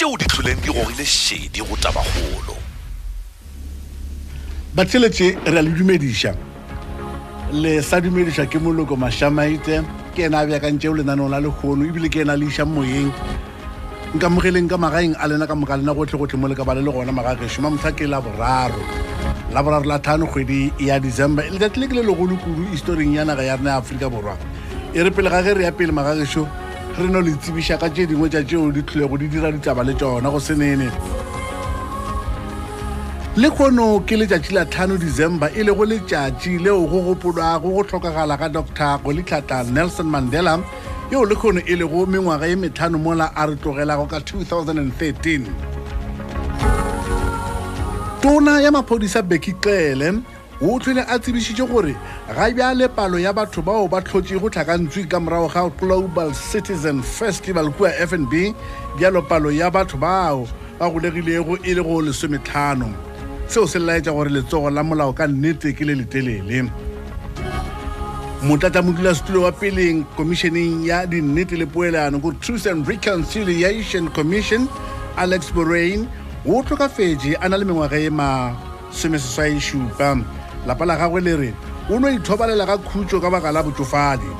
tšeo di tlholeng di gogile šedi go tabagolo batheletše re a le dumediša. Le sa dumediša ke moloko mašamaite ke ena a beakantšeo lenaneong la lekgono ebile ke ena a išang moyeng nkamogeleng ka magaeng a lena ka moka lena gotlhe-gotlhe mo leka ba le le gona magagešo. Mamtlha ke la boraro la boraro la tlhano kgwedi ya december. Letsatsi le ke le legolo historing ya naga ya rena ya aforika borwa. E re pele ga ge re ya pele magagešo re no le tsebiša ka tše dingwe tša tšeo di tlholego di dira ditaba le tšona go senene le kgono ke letšatši la tlhano december e lego letšatši leo go gopolwago go tlhokagala ga dr golitlhatla nelson mandela yeo le kgono e lego mengwaga ye metlhano mola a re tlogelago ka 2013 tona ya maphodisa becky tlele o tlhole a tsebišitše gore ga bjale palo ya batho bao ba tlhotše go tlhakantswe ka morago ga global citizen festival kua fnb bjalo palo ya batho bao ba golegilego e le go lesometlhano seo se laetša gore letsogo la molao ka nnete ke le letelele. Motlatlamodulasetulo wa peleng komišeneng ya dinnete le poelano ko truth and reconciliation commission alex borain o tlhokafetše a na le mengwaga e masomeseswai šupa lapa la gagwe le re o no ithobalela ka khutšo ka baka la botsofadi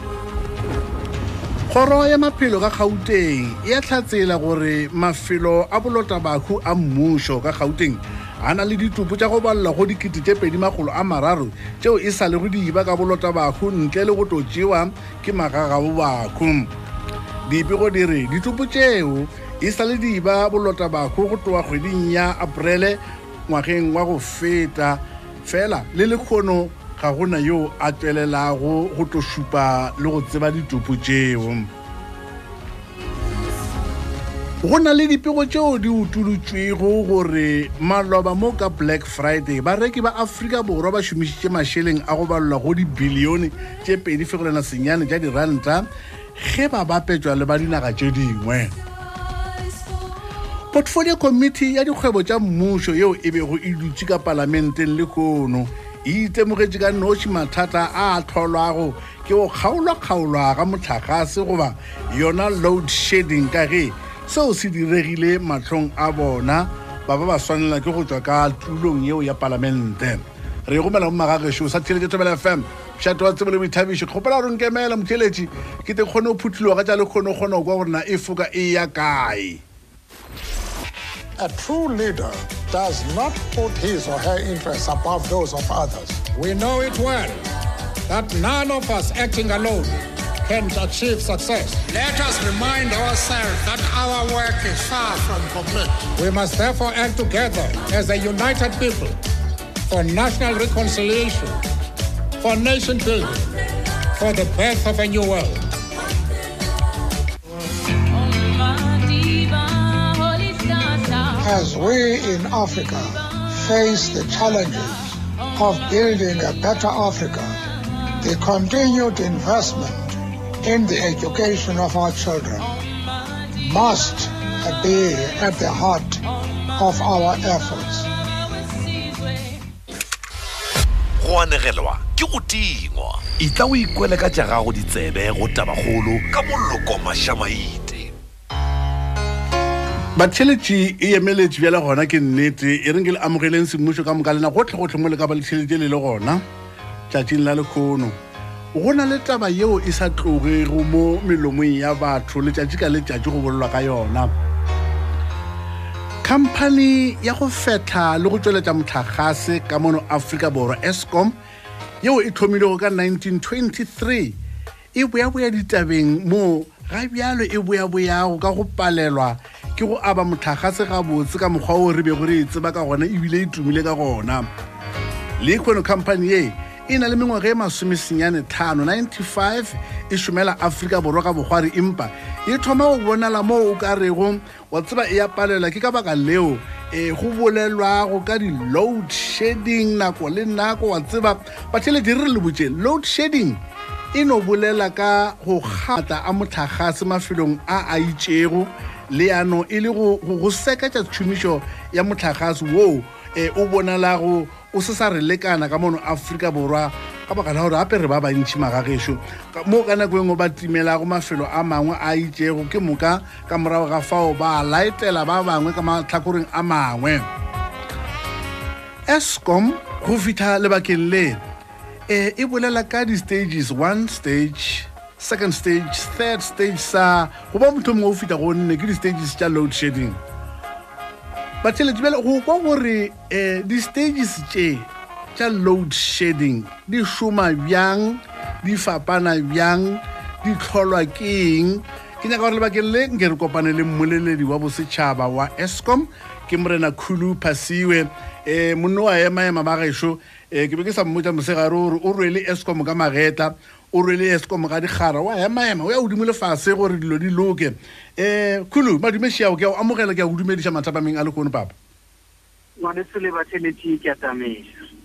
kgoro ya maphelo ka gauteng e a tlhatsela gore mafelo a bolotabahu a mmušo ka gauteng a na le ditopo tša go balelwa go dikete tše pedi magolo a mararo tšeo e sa le go diba ka bolotabahu ntle le go to tšewa ke magagabobakhu dipego di re ditopo tšeo e sa le diba bolotabahu go toa kgweding ya aprele ngwageng wa go feta fela le le kgono ga gona yo a tswelelago go to šupa le go tseba ditopo tšeo. Go na le dipego tšeo di utolotswego gore maloba mo ka black friday bareki ba aforika borwa ba šomišitše mašeleng a go balelwa go dibilione tše pedi fegolana senyane tša diranta ge ba bapetšwa le ba dinaga tše dingwe portfolio committee ya dikgwebo tša mmušo yeo e bego e dutše ka palamenteng le kono e itemogetše ka noši mathata a tlholwago ke go kgaolwa-kgaolwa ga motlhagase goba yona load shedding ka ge seo se diregile matlhong a bona ba ba ba swanela ke go tswa ka tulong yeo ya palamente. Re gomela mo magagešo sa theletše tobela fm šato wa tsebo le boithabišo kgopela gore nkemela motheletši ke te kgone go phuthuloga tša le kgone kgone go kwa gore na e foka e ya kae A true leader does not put his or her interests above those of others. We know it well that none of us acting alone can achieve success. Let us remind ourselves that our work is far from complete. We must therefore act together as a united people for national reconciliation, for nation building, for the birth of a new world. As we in Africa face the challenges of building a better Africa, the continued investment in the education of our children must be at the heart of our efforts. go anegelwa ke go tingwa itla o ikwele ka tša gago ditsebe go tabagolo ka moloko mašamaite batheletši e emeletše bjale gona ke nnete e reng ke le amogeleng semmušo ka moka lena gotlhe-gotlhe mo le ka ba letheletše le le gona tšatšing la lekgono. Go na le taba yeo e sa tlogego mo melomong ya batho letšatši ka letšatši go bolelwa ka yona. Khamphane ya go fetha le go tšweletša motlhagase ka mono aforika borwa escom yeo e thomilego ka 1923 e boyaboya ditabeng moo ga bjalo e boyaboyago ka go palelwa ke go aba motlhagase gabotse ka mokgwa o re bego re e tseba ka gona ebile e tumile ka gona. Le kgono company ye e na le mengwaga e masomesenyane tlhano 95 e šomela aforika borwa ka bogware empa e thoma go bonala moo o ka rego wa tseba e ya palela ke ka baka leo e go bolelwago ka di-load shedding nako le nako wa tseba batheletši re re le botse load shedding e no bolela ka go gata a motlhagase mafelong a a itšego leano e le go seketša tšhomišo ya motlhagase woo um o bonalago o se sa re lekana ka mono aforika borwa ka baka la gore gape re ba bantšhi magagešo. Mo ka nako engwe ba timelago mafelo a mangwe a itšego ke moka ka morago ga fao ba laetela ba bangwe ka matlhakoreng a mangwe. Escom go fitlha lebakeng le um e bolela ka di-stages one stage second stage third stage sa go ba motho mongwe o fitlha gonne ke di-stages tša load shedding. Batheletši bjale go kwa gore um di-stages tše tša load shedding di šoma bjang di fapana bjang di tlholwa ke eng? Ke nyaka gore lebakeng le nke re kopane le mmoleledi wa bosetšhaba wa escom ke morena khulu phasiwe. Um monne wa emaema ba gešo um ke be ke sa mmotsa mosegare gore o rwele escom ka magetla o rwele eskom ga dikgara wa emaema o ya godimo lefase gore dilo di loke. Um khulu madumešiao ke a o amogela ke a go dumediša mathapameng a lekone papa?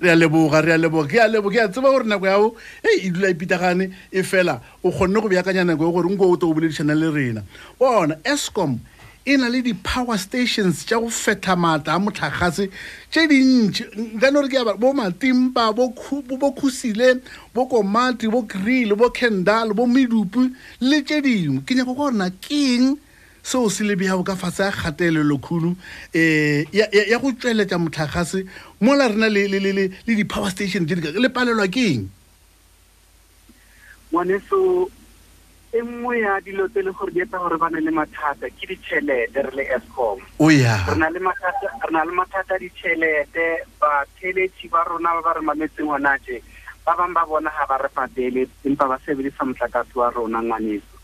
Re a leboga re a leboga ke a leboga ke a tseba gore nako yao e e dula e pitagane e fela o kgonne go beakanya nako e gore nko o to o boledišana le rena. Bona escom e na le di-power stations tša go fetha maatla a motlhagase tše dintšhi nkane gore ke aba bo matimpa bo Khu- bo bo khusile bo komati bo grill bo kendal bo medupu le tše dingwe. Ke nyako ka gorena ke eng seo se lebeyago ka fase ya kgatelelo khulu um ya ya- go tsweletša motlhagase mola rena le di-power station tše dika le palelwa ke eng ngwaneso e nngwe ya dilo tse e le gore di etsa gore ba ne le mathata. Ke ditšhelete re le escom o ya. Re na le mathata re na le mathata a ditšhelete. Batheletši ba rona ba ba re mametseng gona tse ba bangwe ba bona ga ba re patele empa ba sebedisa motlakase wa rona ngwaneso.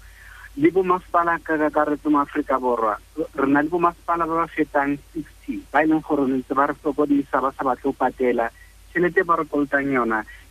Le bomasepala ka kakaretso mo aforika borwa re na le bomasepala ba ba fetang sixty ba e leng gore ntse ba re sokodisa ba sa batle go patela. Tšhelete ba re kolotang yona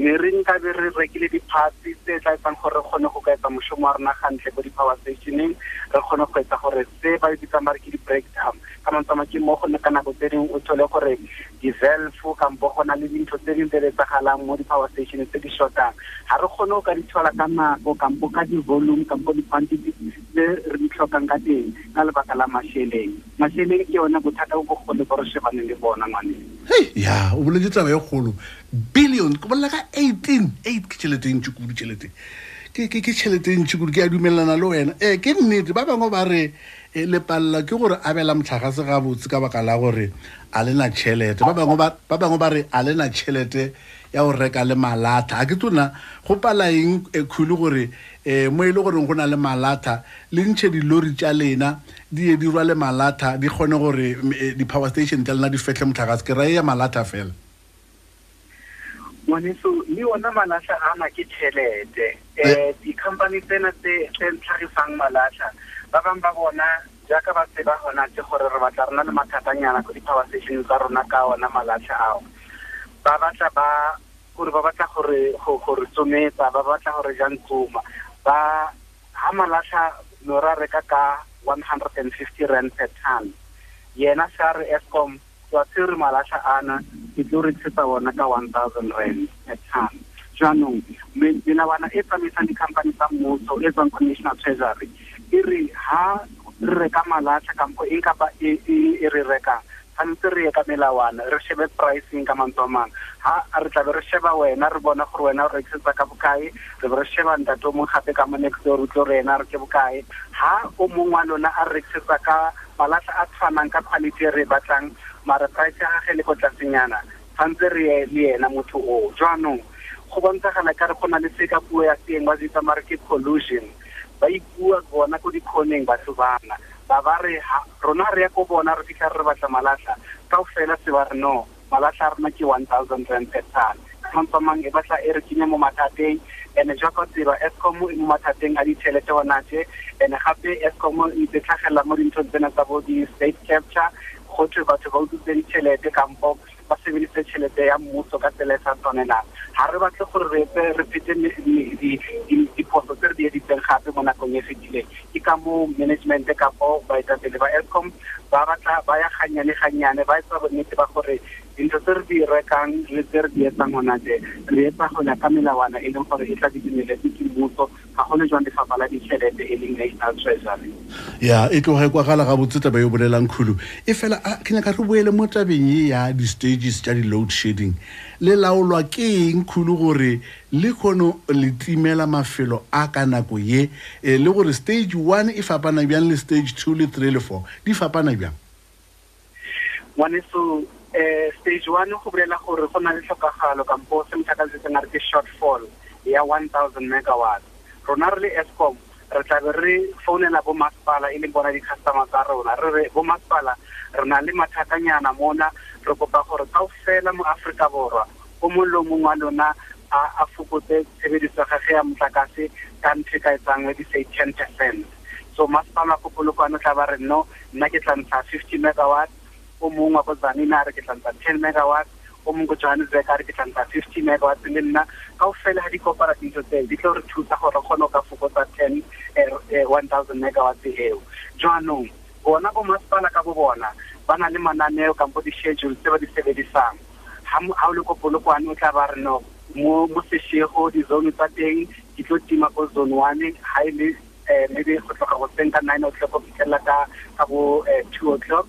ne re nkabe re rekile di-parts tse tla etsang gore re kgone go ka etsa mošomo wa rona gantle ko di-power stationeng. Re kgone go etsa gore se ba bitsang ba re ke di-breakdown. Ka mantsama ke mo gone ka nako tse dingwe o thole gore di-velfo kampo go na le dintho tse dingwe tse di mo di-power station tse di shortang. Ga re kgone go ka di thola ka nako kampo ka di-volume kampo di-quantity tse re di tlhokang ka teng ka lebaka la masheleng. Masheleng ke yone bothata bo bogolo bo re shebaneng le bona ngwaneng ya o boletse e kgolo billion. Ke bolela ka eighteen eight ke tšhelete e ntši kudu tšhelete ke tšhelete e ntši kudu ke a dumelelana le wena. Um ke nnete ba bangwe ba re eh, lepalela ke gore a bela motlhagase gabotse ka baka la gore a lena tšhelete ba bangwe ba re a lena tšhelete ya go reka le malatha. A ke tona go pala eng eh, khulu gore um mo e le goreng go na le malatha le ntšhe dilori tša lena di ye di rwale malatha di kgone gore eh, di-power station tša lena di fetlhe motlhagase ke rae ya malatha fela ngwaneso le yona malatlha a na ke tšhelete Eh. um di-company tsena tse tse tlhagisang malatlha ba bangwe ba bona jaaka ba tseba gona tse gore re batla rena le mathatanyana ko di-power station tsa rona ka ona malatlha ao. Ba batla ba gore ba batla gore go- gore tsometsa ba batla gore jang tsoma. Ba ha malatlha no ra reka ka one hundred and fifty rand per ton. Yena sa re escom wa tsere malatlha ana ke tlo rekisetsa ona ka one thousand rand per ton. Jaanong me- melawana e tsamaisang di-company tsa mmuso e tswang ko national treasury e re ha re reka malatlha kampo eng kapa e e- e re rekang tshwanetse re ye ka melawana re shebe pricing ka mantswe a mang. Ha a re tlabe re sheba wena re bona gore wena o rekisetsa ka bokae re be re sheba ntate o mongwe gape ka mo next door utlo re ena re ke bokae. Ha o mongwe wa lona a re rekisetsa ka malatlha a tshwanang ka quality e re e batlang mare price ya gage le ko tlasenyana tshwanetse re le ena motho o. Jaanong go bontshagala ka re go na le se ka puo ya seeng ba ditsa mare ke collusion. Ba ipua bona ko dikhoneng batho bana. Ba ba re rona re ya ko bona re fitlha re batla malatlha kao fela se ba re no malatlha a rona ke one thousand rand per ton. Tshwantswamang e batla e re kenye mo mathateng and-e jaaka tseba escom e mo mathateng a ditšhelete gona tse and gape escom e itse tlhagelela mo dinthong tsena tsa bo di-state capture go batho ba utswitse ditšhelete kampo ba sebedise tšhelete ya mmuso ka tsela e sa tshwanelang ga re batle gore re etse re fete diphoso tse re di editseng gape mo nakong e fetileng ke ka mo management kapo baetapele ba escom ba batla ba ya gannyane gannyane ba etsa bonnete ba gore dintho tse re di rekang le tse re di etsang gona je re etsa go ya ka melawana e leng gore e tla di dumeletse ke mmuso ga gone jwang lefapha la ditšhelete e leng national treasury. Ya e tloga e kwagala ga botse taba e bolelang khulu. E fela ke nyaka re boele mo tabeng e ya di-stages tša di-load shedding. Le laolwa ke eng khulu gore le kgone le timela mafelo a ka nako ye? E le gore stage one e fapana bjang le stage two le three le four? Di fapana bjang ngwaneso eh stage 1 go bolela gore go na le tlhokagalo kampo se motlhakasetseng a re ke shortfall ya 1000 megawatt rona re le escom re tla be re founela bo masepala e leng bona di-customer tsa rona. Re re bo masepala re na le mathatanyana mona re kopa gore kao fela mo aforika borwa o mong le mongwe wa lona a fokotse tshebediso gage ya motlakase ka ntho e ka etsang di say ten percent. So masepala kopolokwane tla ba re no nna ke tla ntsha fifty megawatt o mongwe wa ko zanina a re ke tlantsha ten megawatts o mongwe ko johannesburg a re ke tlantsha fifty megawatts. Le nna ka o fela ga di kopara ditso tseo di tlo re thusa gore kgone o ka fokotsa ten eh, eh, one thousand megawatts eo. Jaanong bona bo masepala ka bo bona ba na le mananeo kampo di-schedule tse ba di sebedisang. Ga o le ko polokwane o tla ba re no mo seshego di-zone tsa teng di tlo tima ko zone one ga e le um maybe go tloga go tseng ka nine o'clock go fitlhelela ka bo two o'clock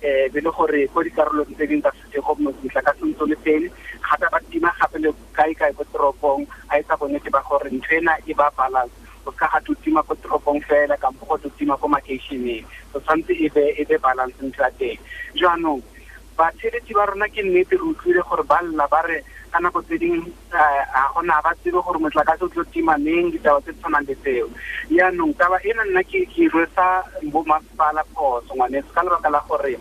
eh be le gore ko dikarolong tse dingwe tsa sesego motlakase ntse le teng gape ba tima gape le kae kae ko toropong a etsa bonnete ba gore ntho ena e ba balance o ka ga tima ko toropong fela kampo go tima ko makeišeneng so tshwanetse e be e be balance ntho ya teng jaanong batheletsi ba rona ke nnete re utlwile gore ba lla ba re ka nako tse dingwe ga gona ba tsebe gore motlakase o tlo tima neng ditaba tse tshwanang le tseo. Yaanong taba ena nna ke rwesa bo masepala phoso ngwanetse ka lebaka la gore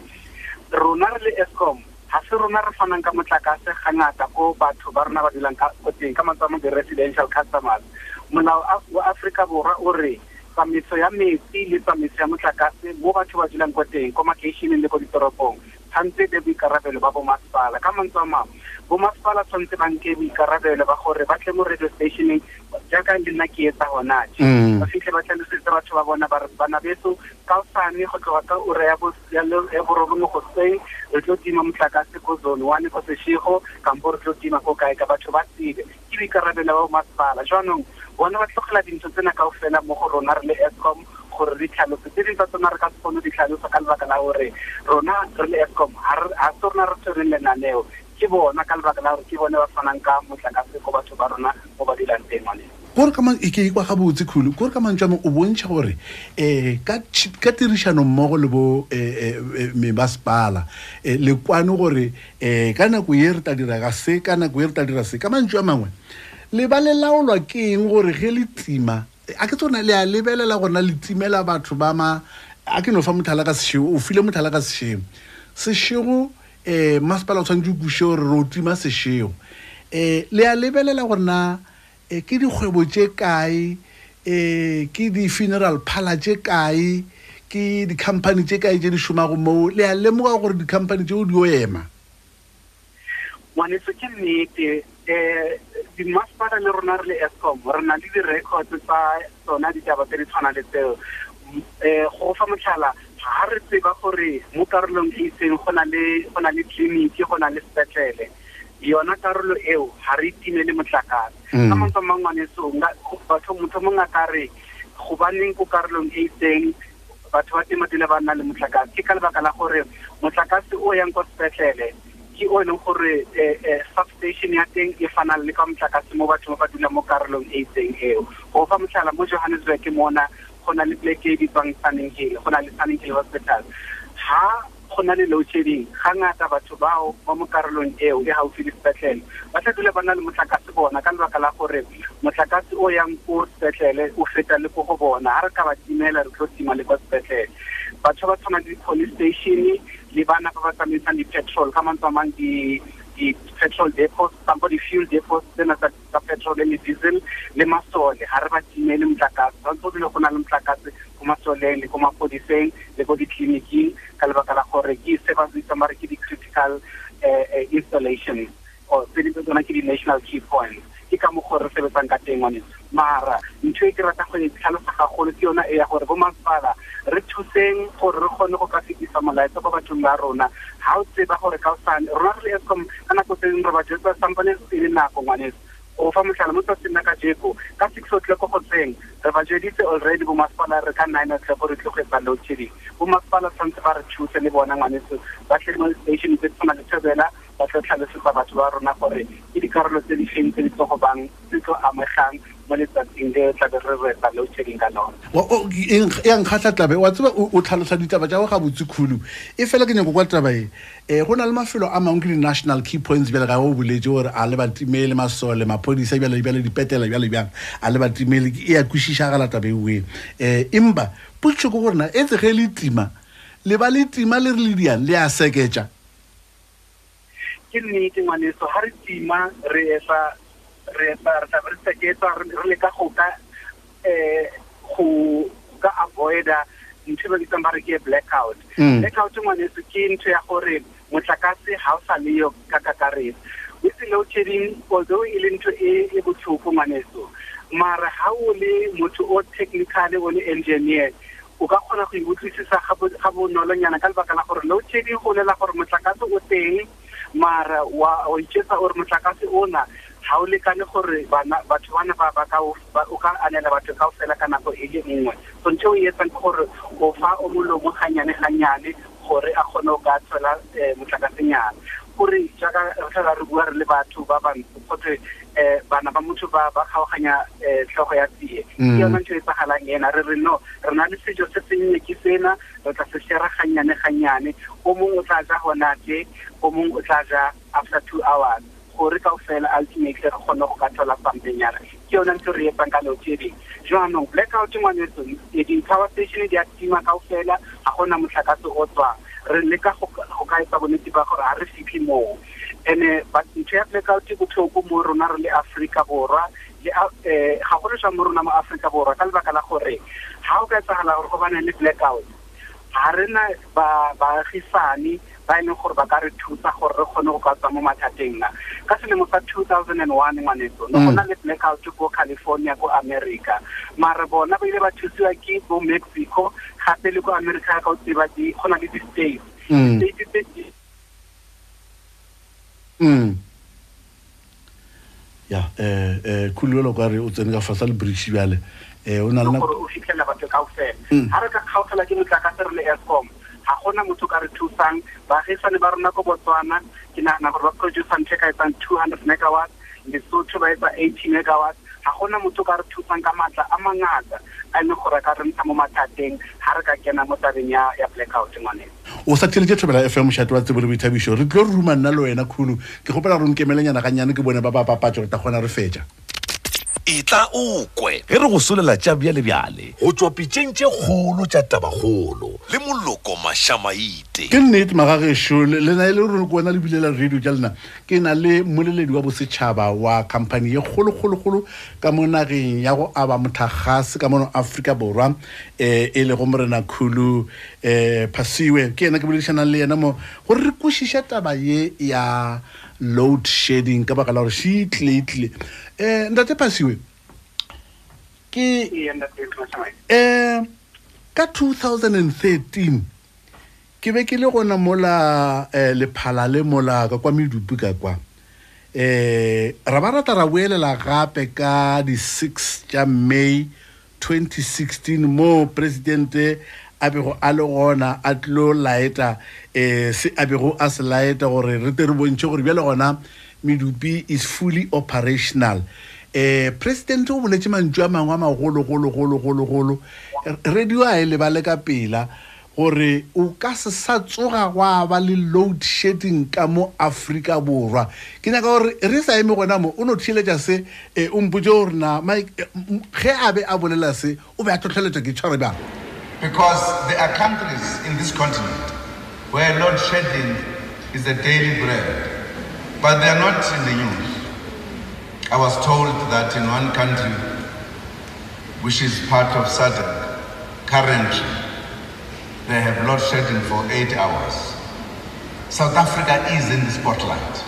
rona re le escom ga se rona re fanang ka motlakase ga ngata ko batho ba rona ba dulang ko teng ka matsamo di-residential customers. Molao wa aforika borwa o re tsamaiso ya metsi le tsamaiso ya motlakase mo batho ba dulang ko teng ko makeišeneng le ko ditoropong tshwanetse be boikarabelo ba bomasepala. Ka mantswe a mangwe bomasepala tshwanetse ba nke boikarabelo ba gore ba tle mo radio stationeng jaaka le nna ke etsa gona je Mm. ba fitlhe ba tlhalosetse batho ba bona ba re bana beso ka osane go tloga ka ura ya bo- ya le- ya borobongwe goseng re tlo tima motlakase ko zone one ko seshego kampo re tlo tima ko kae ka batho ba tsebe ke boikarabelo ba bomasepala jaanong bona ba tlogela dintho tsena kao fela mo go rona re le escom gore di tlhalose tse ding tsa tsona re ka se kgone di tlhalosa ka lebaka la gore rona re le escom ga se rona re tshwereng lenaneo ke bona ka lebaka la gore ke bone ba fanang ka motlakase ko batho ba rona mo ba dulang teng ngwaneng kore ka man- e ke ikwa ga botse khulu. Kore ka mantswe amang o bontšha gore um ka ka tirišano mmogo le bo um memasepala um le kwane gore um ka nako ye re tla dira ga se ka nako ye re tla dira se. Ka mantswe a mangwe le ba le laolwa ke eng gore ge le tima a ke tsona le a lebelela gona le timela batho ba ma a ke no fa motlhala ka sešego o file motlhala ka sešego. Sešego um masepala o tshwanetse o kuše gore re o tima sešego um le a lebelela gore na um ke dikgwebo tše kae? Um ke di-funeral parlor tše kae? Ke di-company tše kae tše di šomago moo? Le a lemoga gore di-company tšeo di o ema ngwaneso ke nnete um dimasepala le rona re le escom re na le di-record tsa tsona ditaba tse di tshwana le tseo. Um go fa motlhala ga re tseba gore mo karolong e itseng go na le go na le tleliniki go na le sepetlele. Yona karolo eo ga re itimele motlakase. Mm. ka mantswe mangwane so batho motho mongwe a ka re gobaneng ko karolong e itseng batho ba teng ba nna le motlakase? Ke ka lebaka la gore motlakase o yang kwa sepetlele ke o e leng gore eh, eh, substation ya teng e fana le ka motlakase mo batho ba ba dulang mo karolong e itseng eo. Go fa motlhala mo johannesburg mona go na le pleke e bitswang sunning hill go na le sunning hill hospital. Ha go na le load shedding ga ngata batho bao ba mo karolong eo e gaufi le sepetlele ba tla dula ba na le motlakase bona ka lebaka la gore motlakase o yang ko sepetlele o feta le ko go bona. Ga re ka ba timela re tlo tima le kwa sepetlele. Batho ba tshwana le di-police station le bana ba ba tsamaisang di-petrol ka mantswe mang di di-petrol depots kampo di-fuel depots tsena tsa petrol le diesel le masole. Ga re ba timele Roma. Ya nkgatlha tabe wa tseba o o tlhalosa ditaba tša go ga botse khulu. E fela ke nyako kwa taba e. Um go na le mafelo a mangwe ke di-national key points bjale ga go boletse gore a le batimele masole maphodisa bjale bjale dipetela bjale bjang. A le batimele e ya kwešišagala tabe eoe um empa potso ke gorena e tse ge le tima le ba le tima le re le diang le a seketša ke nnete ngwaneso ga re tima re etsa re etsa re tlabe re seketsa re leka go ka um go ka avoida ntho e ba ke blackout Mm. blackout ngwaneso ke ntho ya gore motlakase ga o sa leyo ka kakaretso witse shedding although e le ntho e e botlhoko ngwaneso mara ga o le motho o technically o le engineer o ka kgona go iutlwisisa ga bonolonyana ka lebaka la gore load shedding go lela gore motlakase o teng mara wa wa itsetsa gore motlakase ona ga o lekane gore bana batho bana ba ba ka o ba- o ka anela batho ka fela ka nako e le nngwe. So ntse o etsang ke gore o fa o molomo ganyane ganyane gore a kgone o ka tswela um motlakasenyana gore jaaka re tlhola re bua re le batho ba bantsi gote um bana ba motho ba ba kgaoganya um tlhogo ya tsie. Mm. ke yona ntho e tsagalang ena. Re re no re na le sejo se sennye ke sena re tla se shera ganyane ganyane o mongwe o tla ja gona te o mongwe o tla ja after two hours gore ka fela ultimately re kgone go ka thola somethingnyana ke yona ntho re etsang ka loadshedding jaanong blackout ngwaneso di-power station di a tima kao fela ga gona motlakase o tswang. Re leka go ka- ka etsa bonnete ba gore ga re fitlhe moo. And-e ntho ya blackout e botlhoko mo rona re le aforika borwa le a- eh, ga go le jang mo rona mo aforika borwa ka lebaka la gore ga o ka etsagala gore go bane le blackout ga re na ba- baagisane ba e leng gore ba ka re thusa gore re kgone go ka tswa mo mathateng na ka selemo sa two thousand and one ngwaneso ne go Mm. na le blackout ko california ko america mare bona ba ile ba thusiwa ke bo mexico gape le ko america ka o tseba di go na le di-states Mm. Di-states tse di- Mm. ya um um khulelo ka re o tsene ka fasa le bridge bjale um o na le nako o fitlhelela batho kao fela Mm. ga re ka kgaogela ke motlakase re le escom ga gona motho ka re thusang. Baagisane ba rona ko botswana ke nagana gore ba producer ntho e ka etsang two hundred megawatt lesotho ba etsa eighty megawatt. Ga gona motho ka re thusang ka maatla a mangata a e leng gore ka re ntsha mo mathateng ga re ka kena mo tabeng ya blackout ngwaneng. O sa theletše thobela fm mošate wa tsebo le boithabišo re tlo re ruma nna le wena khulu. Ke kgopela gore nkemelenyana ganyane ke bone ba ba papatša gore ta kgona re fetša e tla o kwe ge re go solela tša bjalebjale go tšwa pitšeng tše kgolo tša tabakgolo. Le moloko mašamaite ke nnete magagešo le le na e le gore ke wena le bilela radio tša lena. Ke na le moleledi wa bosetšhaba wa khamphane ye kgolokgolokgolo ka mo nageng ya go aba mothagase ka mono aforika borwa. Um e le go morena khulu um phasiwe. Ke ena ke boledišanang le yena mo. Gore re kwešiša taba ye ya load shedding ka baka la gore se itlile um ntate phasiwe ke um ka 2013 ke be ke le gona mola um lephala le mola ka kwa medupi ka kwa um ra ba rata ra boelela gape ka di-6 tša may 2016 mo presidente a bego a le gona a tlo laeta um se a bego a se laeta gore re te re bontšhe gore bjale gona medupi is fully operational. Um president o boletše mantšu a mangwe a magologologologologolo radio a e lebale ka pela gore o ka se sa tsoga gwa ba le load shedding ka mo aforika borwa. Ke nyaka gore re sa eme gona mo o no theeletša se um o mpotse gore na Mike, eh, ge a be a bolela se o be a tlhotlheletša ke tshware bjang Because there are countries in this continent where load shedding is a daily bread, but they are not in the news. I was told that in one country, which is part of SADC, currently, they have load shedding for eight hours. South Africa is in the spotlight.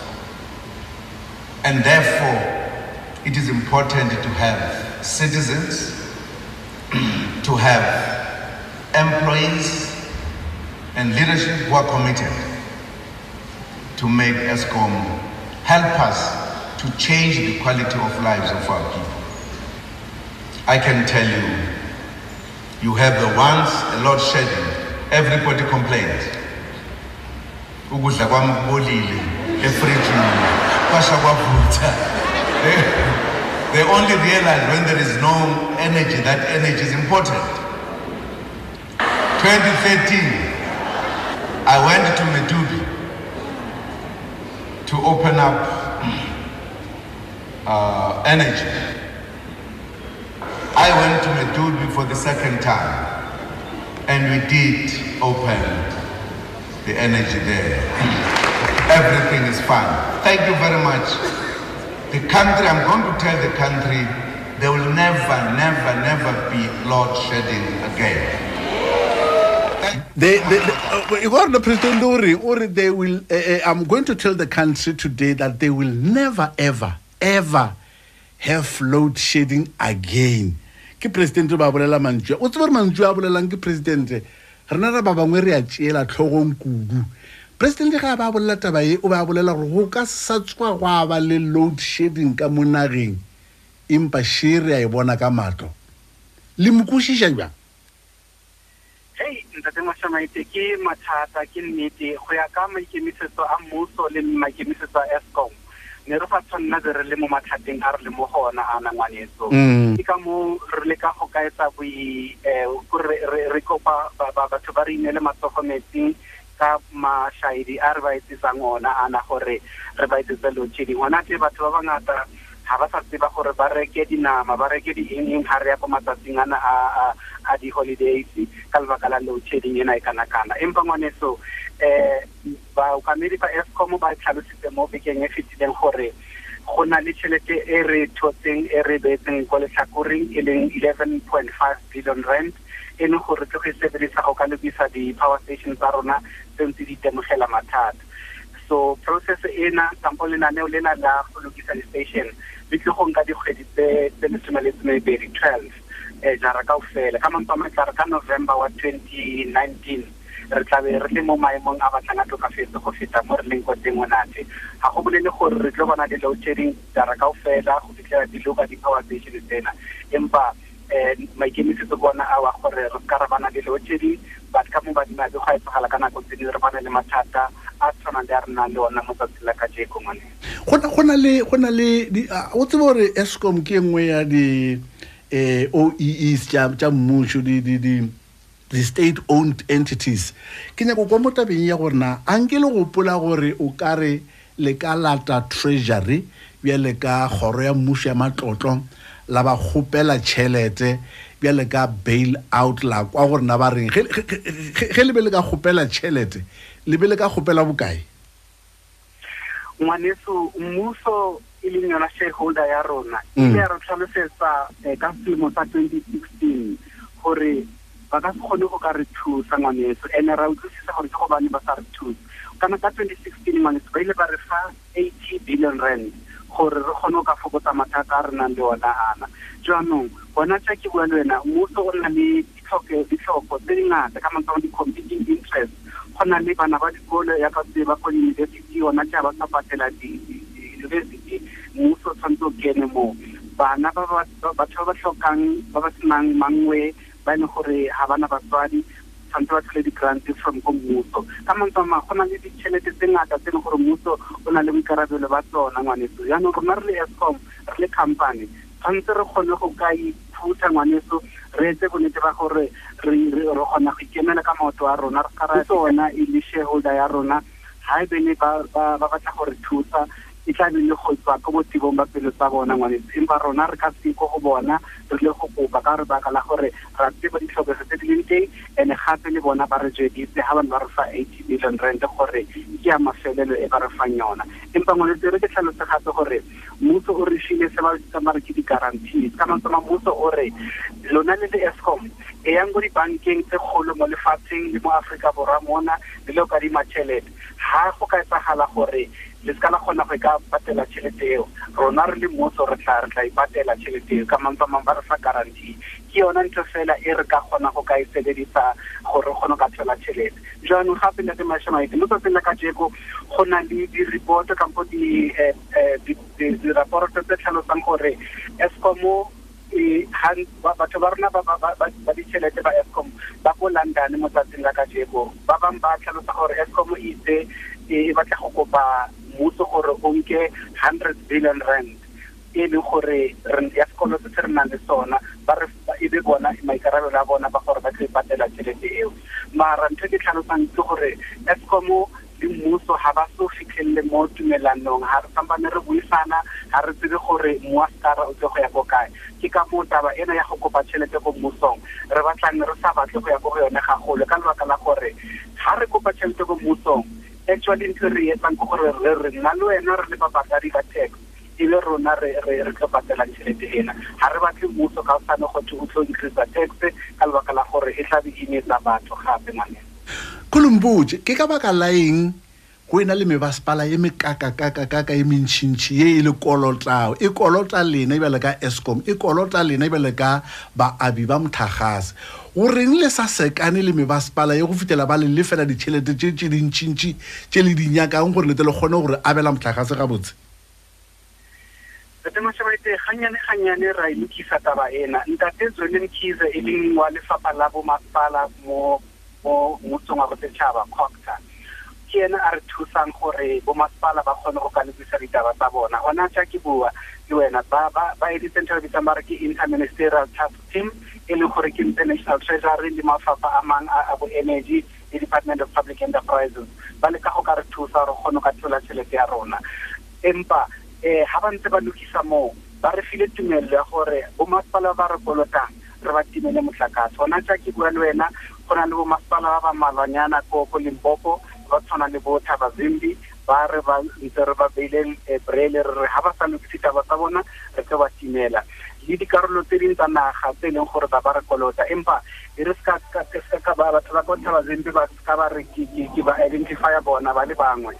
And therefore, it is important to have citizens, to have employees and leadership who are committed to make ESCOM help us to change the quality of lives of our people. I can tell you, you have the ones, a lot shedding, everybody complains. they only realize when there is no energy that energy is important 2013 i went to medubi to open up uh, energy i went to medubi for the second time and we did open the energy there. Everything is fine. Thank you very much. The country, I'm going to tell the country, there will never, never, never be load shedding again. Uh, the president or, or they will uh, uh, i'm going to tell the country today that they will never ever ever have load shedding again. Ke presidente ba bolela mantswe. O tsebe gore mantswe a bolelang ke presidente rena ra ba bangwe re a tseela tlhogong kudu. Presidente ga a ba bolela taba e o ba bolela gore go ka sa tswa go a ba le load shedding ka mo nageng empa shere a e bona ka matlo. Le mokwešiša jang hei ntate mošamaite ke mathata ke nnete go ya ka maikemisetso a mmuso le maikemisetso a escom ne re fa tshwanna be re le mo mathateng a re le mo gona a na ngwanetso Mm. ke ka mo re le ka go kaetsa boi um re kopa ba- ba- batho ba re inele matsogo metsing ka mašaedi a re ba etsetsang ona ana gore re ba etsetse lotšheding gona te batho ba bangata ga ba sa tseba gore ba reke dinama ba reke di eng eng ga re ya ko matsatsing ana a, a, a di-holidays ka lebaka la loadshedding ena e kana-kana empa ngwaneso um baokamedi ba escom ba tlhalositse mo bekeng e fetileng gore go na le tšhelete e re thotseng e re beetseng ko letlhakoreng e leng eleven point five billion rand. E leng gore tlo go e sebedisa go ka lokisa di-power station tsa rona tse ntse di itemogela mathata. So process ena kampo lenaneo lena la go lokisa di-station le tle go nka dikgwedi tse lesome le somebedi twelve. Um jara kao fela ka mampa matlare re ka november wa twenty nineteen re tlabe re le mo maemong a batlang a tokafetse go feta mo re leng ko teng monate ga go bolele gore re tlo bona di-load shedding jara kao fela go fitlhela di-loka di-power station tsena. Empa um maikemisetso bona a wa gore re ka re bana le-load shedding ka mo badima di go a etsagala ka nako tse re bana le mathata a tshwanang le a re nang le ona mo tsatsi la ka jeko ngwaneng go na- le go na le di- o tsebe gore escom ke nngwe ya di um oees tša mmušo di- di- di- di-state owned entities. Ke nyako kwa mo tabeng ya gore na a nke le gopola gore o ka re le ka lata treasury bjale ka kgoro ya mmušo ya matlotlo la ba kgopela tšhelete bjale ka bail out la kwa gore na ba reng ge le be le ka kgopela tšhelete le be le ka kgopela bokae ngwaneso mmuso e leng yona shareholder ya rona Mm. ile ya re tlhalosetsa um ka selemo sa twenty sixteen gore ba ka se kgone go ka re thusa ngwaneso. And-e ra utlwisisa gore ke gobane ba sa re thusa kana ka twenty sixteen ngwaneso ba ile ba re fa eighty billion rand gore re kgone go ka fokotsa mathata a re nang le ona ana. Jaanong bona tša ke bua le wena mmuso o na le ditlhoko tse dingata ka mantsamo di-competing interest go na le bana ba dikolo ya ka tse ba ko university yona tša ba sa patela di- di- di-university. Mmuso tshwanetse o kene moo. Bana ba ba- ba- batho ba ba tlhokang ba ba senang mangwe ba e leng gore ga bana batswadi tshwanetse ba thole di-grant from ko mmuso. Ka mantswe a mangwe go na le ditšhelete tse ngata tse e leng gore mmuso o na le boikarabelo ba tsona ngwaneso. Yaanong rona re le escom re le company tshwanetse re kgone go ka iphutha ngwaneso re etse bonnete ba gore re kgona go ikemela ka maoto a rona re ka ra tsona e le shareholder ya rona. Ga e bene ba batla gore thusa e tla be le go tswa ko botibong ba pelo tsa bona ngwanetse empa rona re ka se ko go bona re le go kopa ka re baka la gore ra tseba ditlhokego tse di leng teng and gape le bona ba re jeditse ga bane ba re fa eighty million rand gore ke ya mafelelo e ba re fang yona empa ngwanetse re ke tlhalose gape gore mmuso o re file se ba bitsang ba re ke di-guarantees ka mantsoma mmuso o re lona le le escom e yang ko dibankeng tse kgolo mo lefatsheng le mo aforika borwa mona le le o kadima tšhelete ga go ka etsagala gore le se ka la kgona go ka patela tšhelete eo rona re le mmuso re tla re tla ipatela tšhelete eo ka mantsa mang ba re fa guarantee ke yona ntho fela e re ka kgona go ka e sebedisa gore ka thola jaanong gape le mo tsatsing la ka jeko go na le di-report kampo tse tlhalosang gore escomo batho ba rona ba ditšhelete ba escom ba ko london mo tsatsing la ka jeko ba bangwe ba tlhalosa gore escom e batla go kopa mmuso gore o nke hundred billion rand. E leng gore ya sekoloto se re nang le sona ba re e be bona maikarabelo a bona ba gore ba tlo ipatela tšhelete eo. Mara ntho e ke tlhalosang ke gore escomo le mmuso ga ba se o fitlhelele mo tumelanong ga re sampane re buisana ga re tsebe gore moaskara o tse go ya ko kae. Ke ka moo taba ena ya go kopa tšhelete ko mmusong. Re batlang re sa batle go ya ko go yone gagolo ka lebaka la gore ga re kopa tšhelete ko mmusong actually ntho re etsang ke gore re nna le wena re le bapatadi ka tax e be rona re tlo patelang tšhelete ena ga re batle mmuso ka sane o tlo la gore e tlabe netsa batho gape ngwaneng kolompotse go ena le mebasepala e mekakakakakaka e mentšhintšhi ye e le kolotao e kolota lena e bele ka escom e kolota lena e bele ka baabi ba mothagase goreng le sa sekane le mebasepala ye go fitlhela ba le lefela ditšhelete tše tše dintšhintšhi tše le dinyakang gore lete le kgone gore abela motlhagase gabotse? Ntate mashabaite ganyane ganyane ra e lokisa taba ena. Ntate zwelen kise e leng wa lefapha la bomasepala mo motsong wa bosetšhaba cocta ke ene a re thusang gore bomasepala ba kgone go ka lebisa ditaba tsa bona. Gona tša ke bua le wena ba editse ntho re bitsang ba re ke interministerial task team e leng gore ke international treasury le mafapha a mang a bo energy le department of public enterprises. Ba leka go ka re thusa gore kgone ka thola tšhelete ya rona. Empa um ga ba ntse ba lokisa moo ba re file tumelelo ya gore bomasepala ba re kolotang re ba timele motlakase. Gona tša ke bua le wena go na le bomasepala ba ba malwanyana ko limpopo ba tshwana le bo thabazimbi ba re ba ntse re ba beile brele re re ga ba sa lokise taba tsa bona re tse ba timela le dikarolo tse ding tsa naga tse e leng gore ba ba re kolota empa e re batho ba ko thabazimbi ba ka ba re ke ba identifya bona ba le bangwe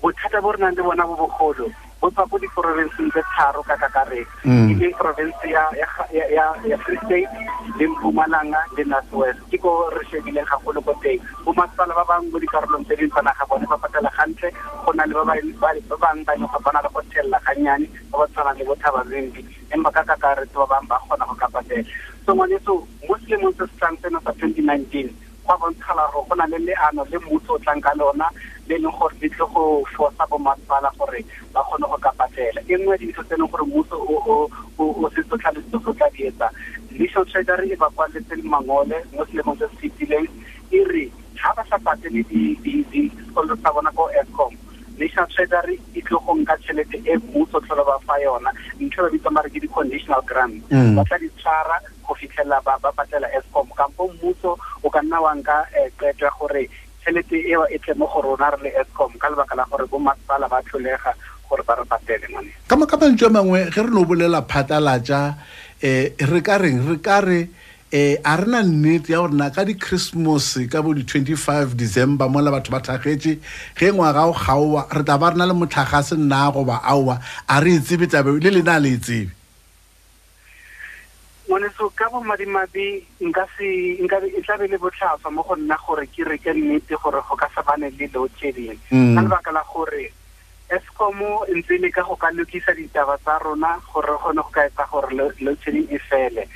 bothata bo re nang le bona bo bogolo bo tswa ko diporofenseng tse tharo ka kakaretso e leng province ya free state le mpumalanga le north west. Ke ko re shebileng gagolo ko teng. Bomasepala ba bangwe mo dikarolong tse ding tsa naga bone ba patela gantle go na le ba bangwe ba e leng go bona le go thelela gannyane ba ba tshwanang le bo thabazimbi empa ka kakaretso ba bangwe ba kgona go ka patela. So ngwaneso mo selemong se se tlang tseno sa twenty nineteen go a bontšhala gore go na le leano le mmuso o tlang ka lona le e leng gore di tle go fosa bomasepala gore ba kgone go ka patela. E nngwe dintho tse leng gore mmuso o go tla di etsa. National treasury e ba kwaletse le mangole mo selemong se se fetileng e re ga ba sa patele dikoloto tsa bona ko escom national treasury e go nka tšhelete e mmuso ba fa yona. Ntho ba bitsa mare ke di-conditional grant. Ba tla di tshwara go fitlhelela ba patela escom kampo mmuso o ka nna wa nka qeto ya gore tšhelete eo e tle mo go rona re le escom ka lebaka la gore bomasepala ba tlholega gore ba re patele ngwane ka makamantswe a mangwe ge re no bolela phatalatša um re ka reng? Re ka re um a re na nnete ya gore na ka di-christmas ka bo di-twenty-five december mola batho ba thagetse ge ngwaga o kgaowa re tla ba re na le motlhagase nna goba aowa a re e tsebe tabe le lena a le e tsebe? Ngwaneso ka bomadimabe nka se nkabe e tlabe le botlhaswa mo go nna gore ke reke nnete gore go ka sabane le load shedding ka lebaka la gore escom ntse le ka go ka lokisa ditaba tsa rona gore re kgone go ka etsa gore load shedding e fele.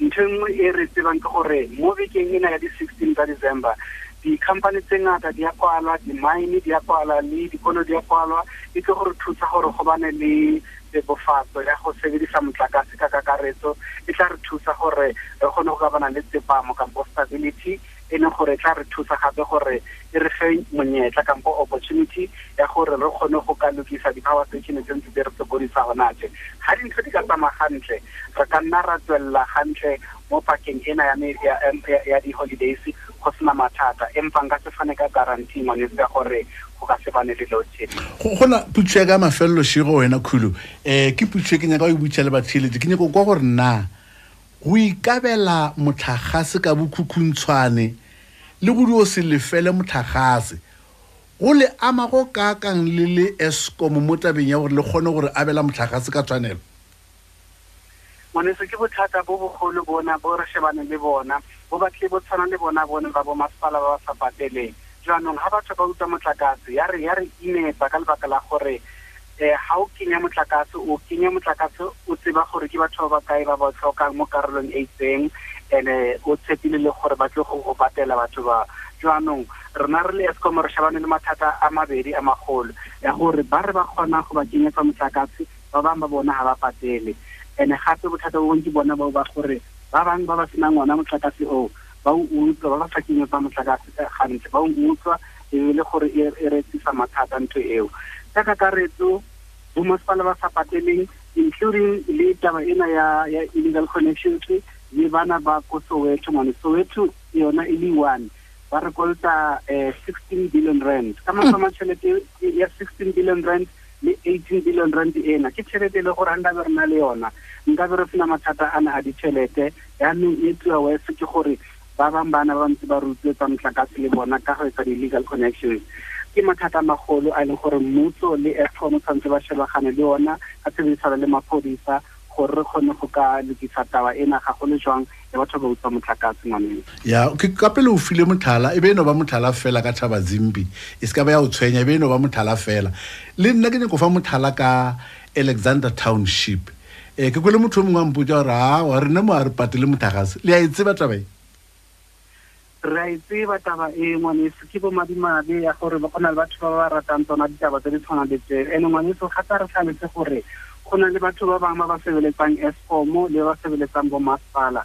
Ntho nngwe e re tsebang ke gore mo bekeng ena ya di-sixteen tsa december di-company tse ngata di a kwalwa di-mine di a kwalwa le dikolo di a kwalwa. E tlo gore thusa gore go bane le bebofatso ya go sebedisa motlakase ka kakaretso. E tla re thusa gore re kgone go ka bana le tsepamo kampo stability. E leng gore e tla re thusa gape gore e re fe monyetla kampo opportunity ya gore re kgone go ka lokisa di-power station tse ntse di re sokodisa gonaje ga dintho di ka tsamaya gantle re ka nna ra tswelela gantle mo pakeng ena ya di-holidays go sena mathata. Empa nka se fane ka guarantee ngwanese ya gore go ka se bane le load shedding go na putso ya ka mafelelo shego wena khulo um ke putso e ke nyaka go e butša le batheletše ke nyako kwa gore na go ikabela motlhagase ka bokhukhuntshwane le go dio se lefele motlhagase go le ama go kakang le le escom mo tabeng ya gore le kgone gore abela motlhagase ka tshwanelo? Ngwaneso ke bothata bo bogolo bona bo re shebane le bona bo batle bo tshwana le bona bone ba bo masepala ba ba sa pateleng. Jaanong ga batho ba utswa motlakase ya re ya re imetsa ka lebaka la gore um ga o kenya motlakase o kenya motlakase o tseba gore ke batho ba ba kae ba ba tlhokang mo karolong e itseng and-e o tshepile le gore ba tle go go patela batho ba jaanong rena re le escom re shebane le mathata a mabedi a magolo ya gore ba re ba kgona go ba kenyetsa motlakase ba bangwe ba bona ga ba patele. And-e gape bothata bo bongwe ke bona bao ba gore ba bangwe ba ba senang ngwana motlakase oo ba o utswa ba ba sa kenyetsa motlakase gantle ba o utswa e le gore e retsisa mathata ntho eo. Ka kakaretso bomasepala ba sa pateleng including le taba ena ya ya illegal connections le bana ba ko soweto ngwane soweto yona e le one ba re kolota um sixteen billion rand. Ka masama tšhelete ya sixteen billion rand le eighteen billion rand ena ke tšhelete e le gore anda be re na le yona nka be re sena mathata a na a ditšhelete yaanong e tsiwa wese ke gore ba bangwe bana ba ntse ba rutsetsa motlakase le bona ka go etsa di-legal connections. Ke mathata a magolo a e leng gore mmuso le escom tshwanetse ba shebagane le ona ka tshebedisano le maphodisa gore re kgone go ka lokisa taba ena ga go le jwang ya batho ba utswa motlakase ngwaneng. Ya ka pele o file motlhala e be e no ba motlhala fela ka thaba zimbi. E se ka ba ya o tshwenya e be e no ba motlhala fela. Le nna ke nyako fa motlhala ka alexander township. Um ke kwele motho o mongwe a mpotsa gore aa rena mo a re patele motlakase. Le a e tseba tabae re a e tseba taba e ngwaneso ke bomadimabe ya gore go na le batho ba ba ratang tsona ditaba tse di tshwana le tseo. And ngwaneso gata re tlhaletse gore go na le batho ba bangwe ba ba sebeletsang escomo le ba sebeletsang bomasepala